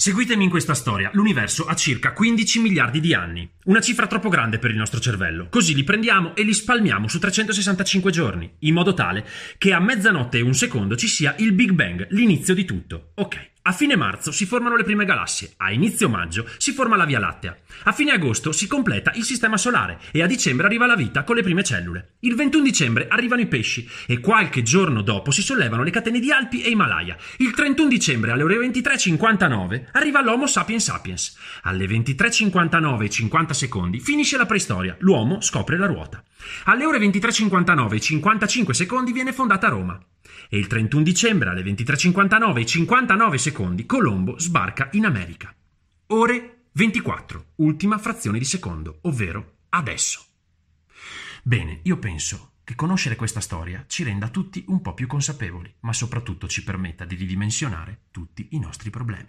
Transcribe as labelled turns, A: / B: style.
A: Seguitemi in questa storia. L'universo ha circa 15 miliardi di anni. Una cifra troppo grande per il nostro cervello. Così li prendiamo e li spalmiamo su 365 giorni, in modo tale che a mezzanotte e un secondo ci sia il Big Bang, l'inizio di tutto. Ok. A fine marzo si formano le prime galassie, a inizio maggio si forma la Via Lattea, a fine agosto si completa il Sistema Solare e a dicembre arriva la vita con le prime cellule. Il 21 dicembre arrivano i pesci e qualche giorno dopo si sollevano le catene di Alpi e Himalaya. Il 31 dicembre alle ore 23.59 arriva l'Homo sapiens sapiens. Alle 23.59 e 50 secondi finisce la preistoria, l'uomo scopre la ruota. Alle ore 23.59 e 55 secondi viene fondata Roma e il 31 dicembre alle 23.59 e 59 secondi Colombo sbarca in America. Ore 24, ultima frazione di secondo, ovvero adesso. Bene, io penso che conoscere questa storia ci renda tutti un po' più consapevoli, ma soprattutto ci permetta di ridimensionare tutti i nostri problemi.